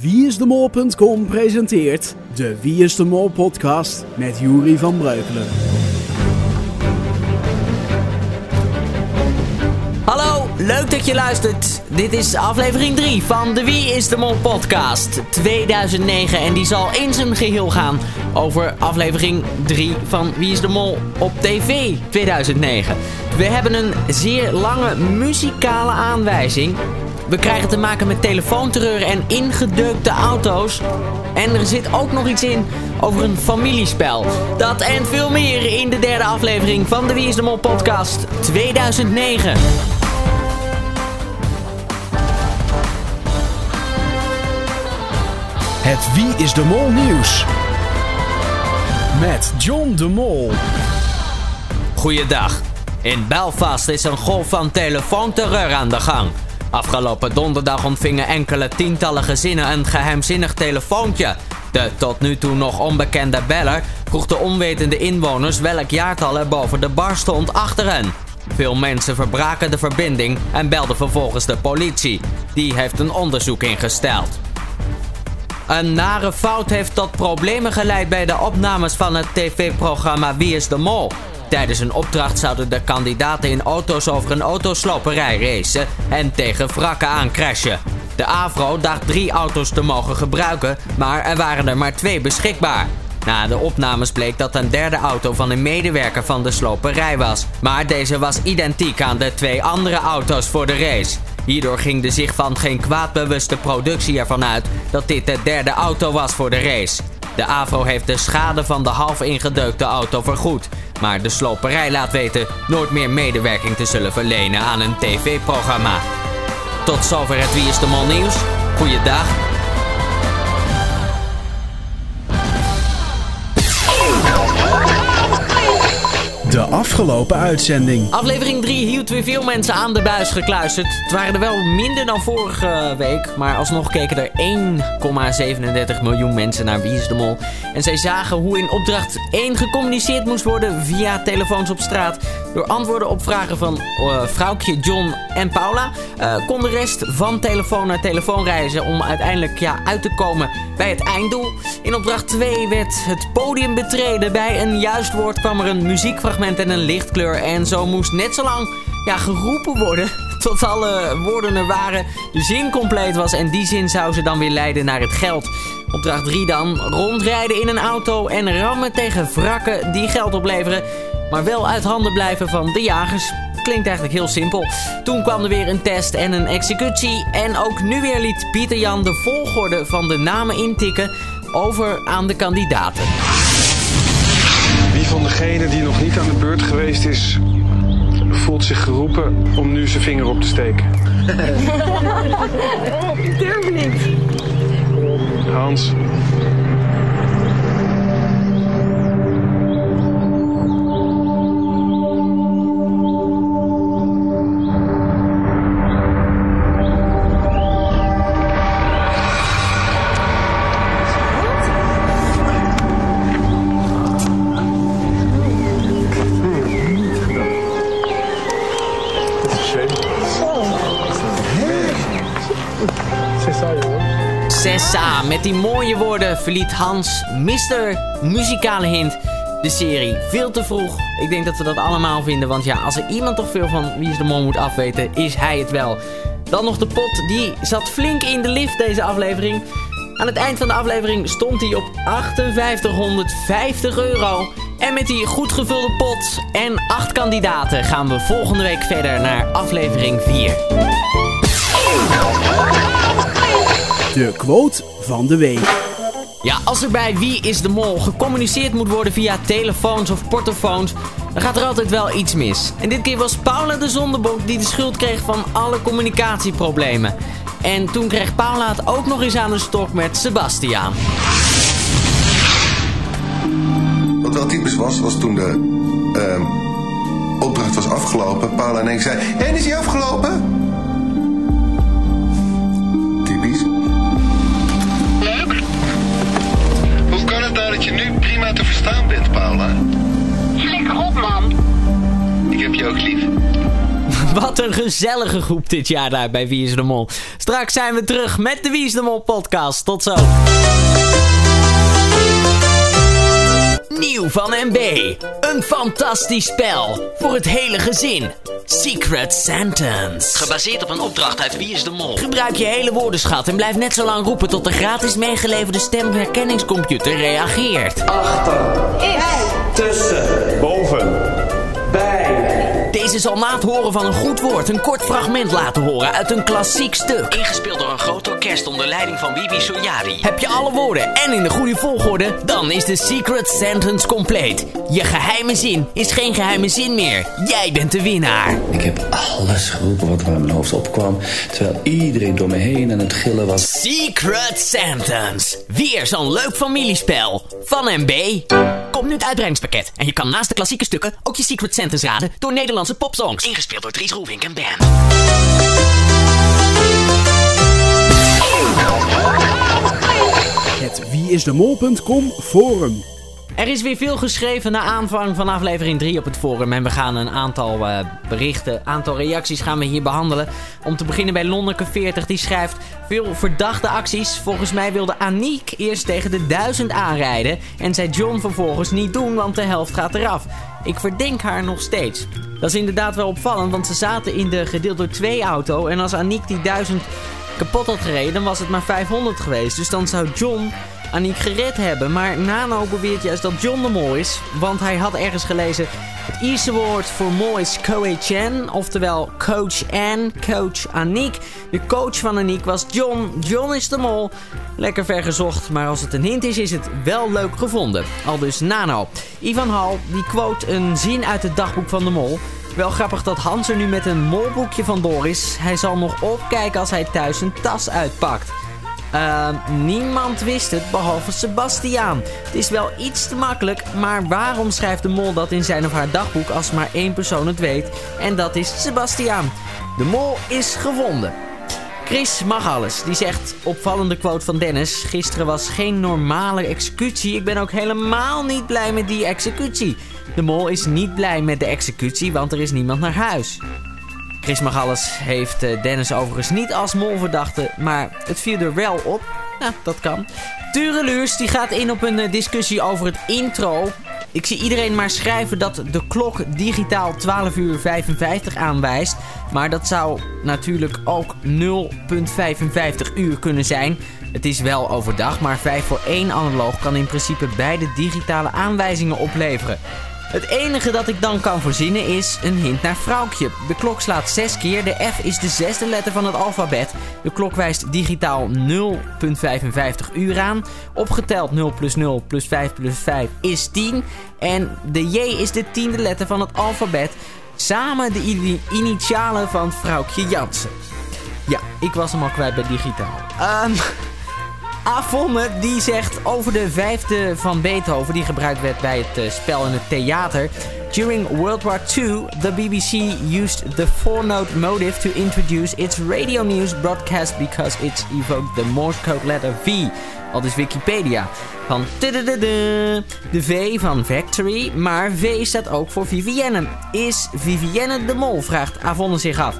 Wieisdemol.com presenteert de Wie is de Mol podcast met Juri van Breukelen. Hallo, leuk dat je luistert. Dit is aflevering 3 van de Wie is de Mol podcast 2009 en die zal in zijn geheel gaan over aflevering 3 van Wie is de Mol op TV 2009. We hebben een zeer lange muzikale aanwijzing we krijgen te maken met telefoonterreur en ingedeukte auto's. En er zit ook nog iets in over een familiespel. Dat en veel meer in de derde aflevering van de Wie is de Mol podcast 2009. Het Wie is de Mol nieuws. Met John de Mol. Goeiedag. In Belfast is een golf van telefoonterreur aan de gang. Afgelopen donderdag ontvingen enkele tientallen gezinnen een geheimzinnig telefoontje. De tot nu toe nog onbekende beller vroeg de onwetende inwoners welk jaartal er boven de bar stond achter hen. Veel mensen verbraken de verbinding en belden vervolgens de politie. Die heeft een onderzoek ingesteld. Een nare fout heeft tot problemen geleid bij de opnames van het tv-programma Wie is de Mol. Tijdens een opdracht zouden de kandidaten in auto's over een autosloperij racen en tegen wrakken aancrashen. De AVRO dacht drie auto's te mogen gebruiken, maar er waren er maar twee beschikbaar. Na de opnames bleek dat een derde auto van een medewerker van de sloperij was. Maar deze was identiek aan de twee andere auto's voor de race. Hierdoor ging de zich van geen kwaadbewuste productie ervan uit dat dit de derde auto was voor de race. De AVRO heeft de schade van de half ingedeukte auto vergoed. Maar de sloperij laat weten nooit meer medewerking te zullen verlenen aan een tv-programma. Tot zover het Wie is de Mol nieuws. Goeiedag. De afgelopen uitzending. Aflevering 3 hield weer veel mensen aan de buis gekluisterd. Het waren er wel minder dan vorige week, maar alsnog keken er 1,37 miljoen mensen naar Wie de Mol. En zij zagen hoe in opdracht 1 gecommuniceerd moest worden via telefoons op straat. Door antwoorden op vragen van uh, vrouwtje John en Paula uh, kon de rest van telefoon naar telefoon reizen om uiteindelijk ja, uit te komen bij het einddoel. In opdracht 2 werd het podium betreden. Bij een juist woord kwam er een muziekfragment en een lichtkleur. En zo moest net zo lang ja, geroepen worden tot alle woorden er waren, de zin compleet was en die zin zou ze dan weer leiden naar het geld. Opdracht 3 dan, rondrijden in een auto en rammen tegen wrakken die geld opleveren, maar wel uit handen blijven van de jagers. Klinkt eigenlijk heel simpel. Toen kwam er weer een test en een executie. En ook nu weer liet Pieter Jan de volgorde van de namen intikken over aan de kandidaten. Wie van degenen die nog niet aan de beurt geweest is, voelt zich geroepen om nu zijn vinger op te steken? Ik durf niet. Hans. Met die mooie woorden verliet Hans, Mr. Muzikale Hint, de serie. Veel te vroeg. Ik denk dat we dat allemaal vinden. Want ja, als er iemand toch veel van Wie is de Mol moet afweten, is hij het wel. Dan nog de pot. Die zat flink in de lift deze aflevering. Aan het eind van de aflevering stond hij op 5850 euro. En met die goed gevulde pot en acht kandidaten gaan we volgende week verder naar aflevering 4. De quote van de week. Ja, als er bij Wie is de Mol gecommuniceerd moet worden via telefoons of portofoons, dan gaat er altijd wel iets mis. En dit keer was Paula de zondebok die de schuld kreeg van alle communicatieproblemen. En toen kreeg Paula het ook nog eens aan de stok met Sebastiaan. Wat wel typisch was, was toen de uh, opdracht was afgelopen. Paula ineens zei, en is hij afgelopen? Prima te verstaan bent, Paula? Lekker op, man. Ik heb je ook lief. Wat een gezellige groep dit jaar daar bij Wie is de Mol. Straks zijn we terug met de Wie is de Mol podcast. Tot zo. Nieuw van MB. Een fantastisch spel. Voor het hele gezin. Secret Sentence. Gebaseerd op een opdracht uit Wie is de Mol. Gebruik je hele woordenschat en blijf net zo lang roepen tot de gratis meegeleverde stemherkenningscomputer reageert. Tussen. Boven. Deze zal na het horen van een goed woord een kort fragment laten horen uit een klassiek stuk. Ingespeeld door een groot orkest onder leiding van Bibi Soyari. Heb je alle woorden en in de goede volgorde? Dan is de Secret Sentence compleet. Je geheime zin is geen geheime zin meer. Jij bent de winnaar. Ik heb alles geroepen wat er in mijn hoofd opkwam. Terwijl iedereen door me heen aan het gillen was. Secret Sentence. Weer zo'n leuk familiespel. Van MB. Komt nu het uitbreidingspakket. En je kan naast de klassieke stukken ook je Secret Sentence raden door Nederlandse popsongs. Ingespeeld door Dries Roelvink en Bam. Het wieisdemol.com forum. Er is weer veel geschreven na aanvang van aflevering 3 op het forum. En we gaan een aantal eh, berichten, aantal reacties gaan we hier behandelen. Om te beginnen bij Lonneke40, die schrijft... Veel verdachte acties. Volgens mij wilde Aniek eerst tegen de 1000 aanrijden. En zei John vervolgens niet doen, want de helft gaat eraf. Ik verdenk haar nog steeds. Dat is inderdaad wel opvallend, want ze zaten in de gedeeld door 2 auto. En als Aniek die 1000 kapot had gereden, dan was het maar 500 geweest. Dus dan zou John Aniek gered hebben. Maar Nano beweert juist dat John de mol is. Want hij had ergens gelezen... Het Ierse woord voor mol is Coach Oftewel Coach Ann, Coach Aniek. De coach van Aniek was John. John is de mol. Lekker ver gezocht, maar als het een hint is, is het wel leuk gevonden. Al dus Nano. Ivan Hal, die quote een zin uit het dagboek van de mol... Wel grappig dat Hans er nu met een molboekje vandoor is. Hij zal nog opkijken als hij thuis een tas uitpakt. Uh, niemand wist het behalve Sebastiaan. Het is wel iets te makkelijk, maar waarom schrijft de mol dat in zijn of haar dagboek als maar één persoon het weet? En dat is Sebastiaan. De mol is gevonden. Chris mag alles. Die zegt, opvallende quote van Dennis. Gisteren was geen normale executie. Ik ben ook helemaal niet blij met die executie. De mol is niet blij met de executie, want er is niemand naar huis. Chris Magalles heeft eh, Dennis overigens niet als molverdachte, maar het viel er wel op. Nou, dat kan. Tureluurs die gaat in op een eh, discussie over het intro. Ik zie iedereen maar schrijven dat de klok digitaal 12 uur 55 aanwijst. Maar dat zou natuurlijk ook 0,55 uur kunnen zijn. Het is wel overdag, maar 5 voor 1 analoog kan in principe beide digitale aanwijzingen opleveren. Het enige dat ik dan kan voorzienen is een hint naar vrouwtje. De klok slaat 6 keer, de F is de zesde letter van het alfabet. De klok wijst digitaal 0,55 uur aan. Opgeteld 0 plus 0 plus 5 plus 5 is 10. En de J is de tiende letter van het alfabet. Samen de initialen van vrouwtje Jansen. Ja, ik was hem al kwijt bij digitaal. Ehm... Avonne die zegt over de vijfde van Beethoven die gebruikt werd bij het eh, spel in het theater. During World War II, the BBC used the four-note motive to introduce its radio news broadcast because it evoked the Morse code letter V. Al dus Wikipedia. Van de V van Victory, maar V staat ook voor Vivienne. Is Vivienne de mol? Vraagt Avonne zich af.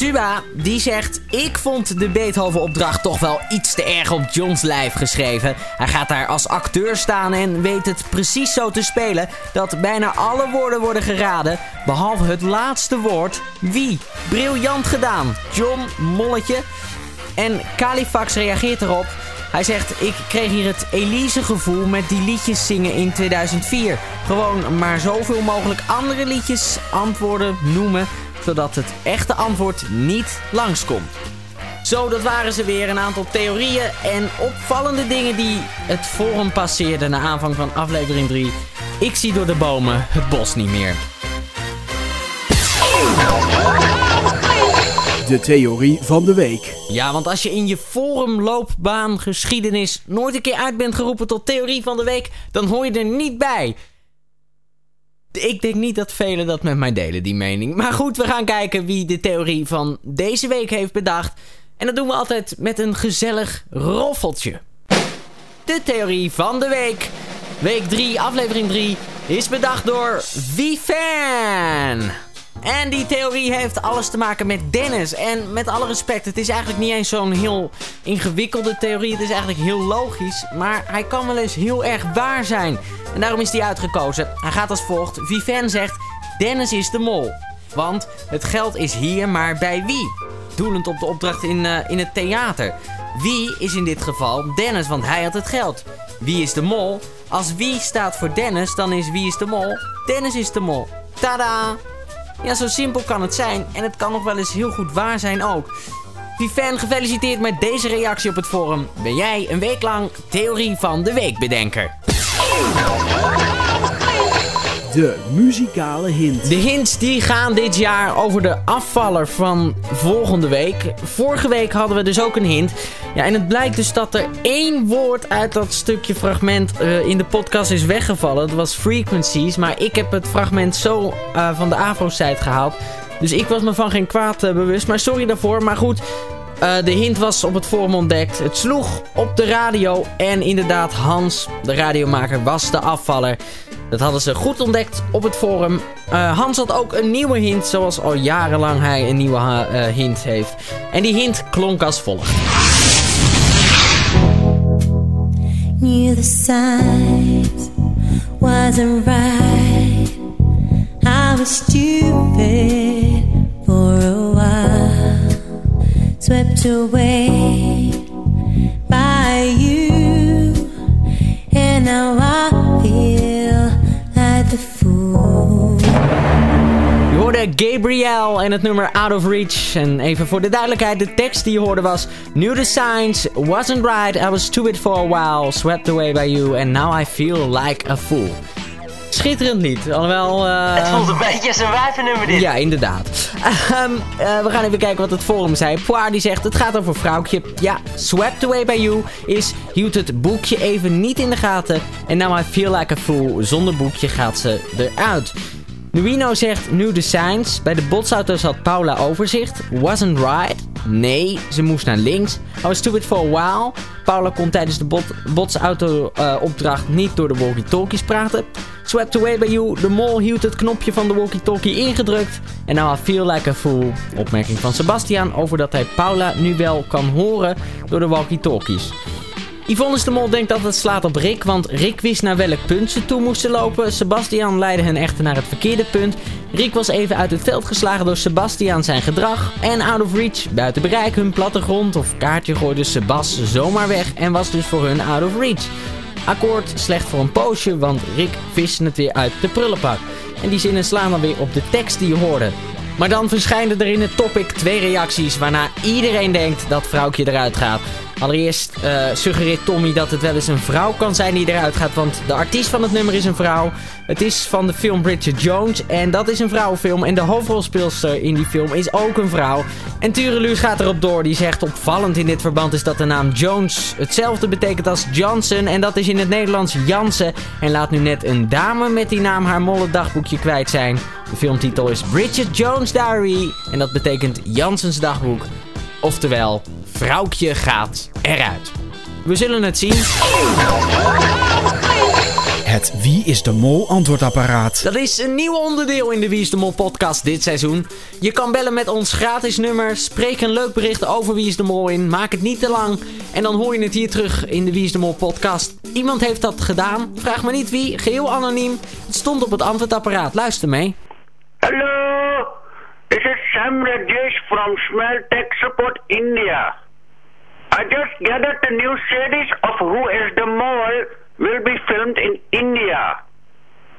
Tuba, die zegt... Ik vond de Beethoven-opdracht toch wel iets te erg op Johns lijf geschreven. Hij gaat daar als acteur staan en weet het precies zo te spelen... dat bijna alle woorden worden geraden, behalve het laatste woord. Wie? Briljant gedaan. John, molletje. En Califax reageert erop... Hij zegt, ik kreeg hier het Elise gevoel met die liedjes zingen in 2004. Gewoon maar zoveel mogelijk andere liedjes antwoorden noemen zodat het echte antwoord niet langskomt. Zo, dat waren ze weer. Een aantal theorieën en opvallende dingen die het forum passeerden na aanvang van aflevering 3. Ik zie door de bomen het bos niet meer. De theorie van de week. Ja, want als je in je forumloopbaan geschiedenis nooit een keer uit bent geroepen tot theorie van de week, dan hoor je er niet bij. Ik denk niet dat velen dat met mij delen, die mening. Maar goed, we gaan kijken wie de theorie van deze week heeft bedacht. En dat doen we altijd met een gezellig roffeltje. De theorie van de week. Week 3, aflevering 3, is bedacht door Wie Fan. En die theorie heeft alles te maken met Dennis. En met alle respect, het is eigenlijk niet eens zo'n heel ingewikkelde theorie. Het is eigenlijk heel logisch. Maar hij kan wel eens heel erg waar zijn. En daarom is hij uitgekozen. Hij gaat als volgt. Viven zegt, Dennis is de mol. Want het geld is hier, maar bij wie? Doelend op de opdracht in, uh, in het theater. Wie is in dit geval Dennis, want hij had het geld. Wie is de mol? Als wie staat voor Dennis, dan is wie is de mol? Dennis is de mol. Tada! Ja, zo simpel kan het zijn. En het kan nog wel eens heel goed waar zijn ook. fan gefeliciteerd met deze reactie op het forum. Ben jij een week lang theorie van de weekbedenker. De muzikale hint. De hints die gaan dit jaar over de afvaller van volgende week. Vorige week hadden we dus ook een hint. Ja, en het blijkt dus dat er één woord uit dat stukje fragment uh, in de podcast is weggevallen. Dat was frequencies. Maar ik heb het fragment zo uh, van de Afro-site gehaald. Dus ik was me van geen kwaad uh, bewust. Maar sorry daarvoor. Maar goed, de hint was op het forum ontdekt. Het sloeg op de radio. En inderdaad, Hans, de radiomaker, was de afvaller. Dat hadden ze goed ontdekt op het forum. Uh, Hans had ook een nieuwe hint, zoals al jarenlang hij een nieuwe uh, hint heeft. En die hint klonk als volgt. Knew the signs wasn't right. I was stupid for a while. Swept away by you. And now I feel hoorde Gabriel en het nummer Out of Reach. En even voor de duidelijkheid, de tekst die je hoorde was... Knew the signs, wasn't right, I was stupid for a while... Swept away by you, and now I feel like a fool. Schitterend lied, alhoewel... Uh... Het voelt een beetje als een wijvennummer dit. Ja, inderdaad. Um, uh, we gaan even kijken wat het forum zei. Poir die zegt, het gaat over vrouwtje. Ja, Swept Away By You is, hield het boekje even niet in de gaten. En now I feel like a fool. Zonder boekje gaat ze eruit. Nuino zegt, nu de signs. Bij de botsauto's had Paula overzicht. Wasn't right. Nee, ze moest naar links. I was stupid for a while. Paula kon tijdens de bot botsauto-opdracht uh, niet door de walkie-talkies praten. Swept away by you. De mol hield het knopje van de walkie-talkie ingedrukt. En now I feel like a fool. Opmerking van Sebastian over dat hij Paula nu wel kan horen door de walkie-talkies. Yvonne de Mol denkt dat het slaat op Rick, want Rick wist naar welk punt ze toe moesten lopen. Sebastian leidde hen echter naar het verkeerde punt. Rick was even uit het veld geslagen door Sebastian zijn gedrag. En out of reach, buiten bereik, hun plattegrond of kaartje gooide Sebas zomaar weg en was dus voor hun out of reach. Akkoord, slecht voor een poosje, want Rick viste het weer uit de prullenbak. En die zinnen slaan dan weer op de tekst die je hoorde. Maar dan verschijnen er in het topic twee reacties waarna iedereen denkt dat vrouwtje eruit gaat. Allereerst uh, suggereert Tommy dat het wel eens een vrouw kan zijn die eruit gaat. Want de artiest van het nummer is een vrouw. Het is van de film Bridget Jones. En dat is een vrouwenfilm. En de hoofdrolspeelster in die film is ook een vrouw. En Tureluus gaat erop door. Die zegt opvallend in dit verband is dat de naam Jones hetzelfde betekent als Johnson. En dat is in het Nederlands Jansen. En laat nu net een dame met die naam haar molle dagboekje kwijt zijn. De filmtitel is Bridget Jones Diary. En dat betekent Jansens dagboek. Oftewel, vrouwtje gaat eruit. We zullen het zien. Het Wie is de Mol antwoordapparaat. Dat is een nieuw onderdeel in de Wie is de Mol podcast dit seizoen. Je kan bellen met ons gratis nummer. Spreek een leuk bericht over Wie is de Mol in. Maak het niet te lang. En dan hoor je het hier terug in de Wie is de Mol podcast. Iemand heeft dat gedaan. Vraag me niet wie. Geheel anoniem. Het stond op het antwoordapparaat. Luister mee. Hallo. This is Sam Rajesh from Smell Tech Support India. I just gathered the new series of Who is the Mole will be filmed in India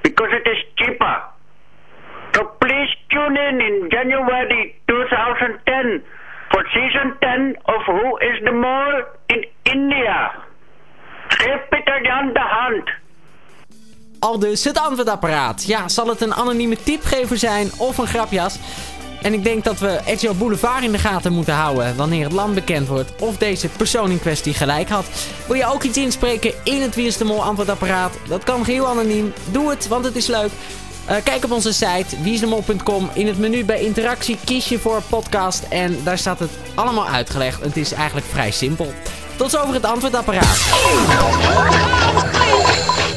because it is cheaper. So please tune in in January 2010 for season 10 of Who is the Mole in India. Geef Pieter Jan de hand. Al dus het antwoordapparaat. Ja, zal het een anonieme tipgever zijn of een grapjas? En ik denk dat we Ezio Boulevard in de gaten moeten houden wanneer het land bekend wordt of deze persoon in kwestie gelijk had. Wil je ook iets inspreken in het Wie is de Mol antwoordapparaat? Dat kan heel anoniem. Doe het, want het is leuk. Uh, kijk op onze site wieisdemol.com. In het menu bij interactie kies je voor podcast en daar staat het allemaal uitgelegd. Het is eigenlijk vrij simpel. Tot zover het antwoordapparaat.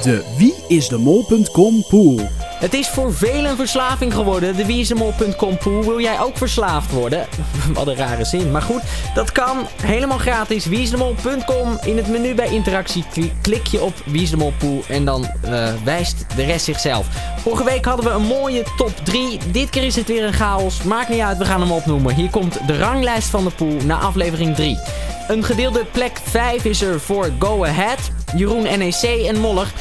De wieisdemol.com pool. Het is voor velen verslaving geworden, de wiesemol.com pool. Wil jij ook verslaafd worden? Wat een rare zin. Maar goed, dat kan helemaal gratis. Wiesemol.com. In het menu bij interactie klik je op Wiesemol pool en dan uh, wijst de rest zichzelf. Vorige week hadden we een mooie top 3. Dit keer is het weer een chaos. Maakt niet uit, we gaan hem opnoemen. Hier komt de ranglijst van de pool na aflevering 3. Een gedeelde plek 5 is er voor Go Ahead, Jeroen NEC en Moller.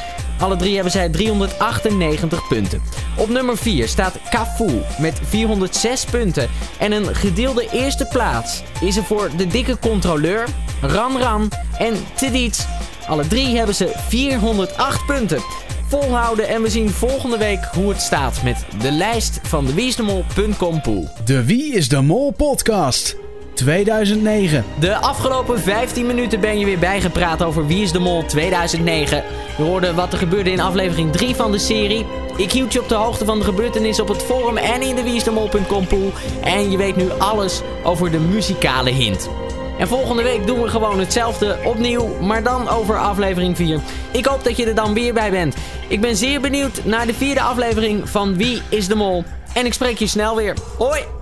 Alle drie hebben zij 398 punten. Op nummer 4 staat Cafu met 406 punten. En een gedeelde eerste plaats is er voor de dikke controleur, Ran Ran en Tediets. Alle drie hebben ze 408 punten. Volhouden en we zien volgende week hoe het staat met de lijst van de Wiesdemol.com pool. De Wie is de Mol podcast. 2009. De afgelopen 15 minuten ben je weer bijgepraat over Wie is de Mol 2009. Je hoorde wat er gebeurde in aflevering 3 van de serie. Ik hield je op de hoogte van de gebeurtenissen op het forum en in de pool. En je weet nu alles over de muzikale hint. En volgende week doen we gewoon hetzelfde opnieuw, maar dan over aflevering 4. Ik hoop dat je er dan weer bij bent. Ik ben zeer benieuwd naar de vierde aflevering van Wie is de Mol. En ik spreek je snel weer. Hoi!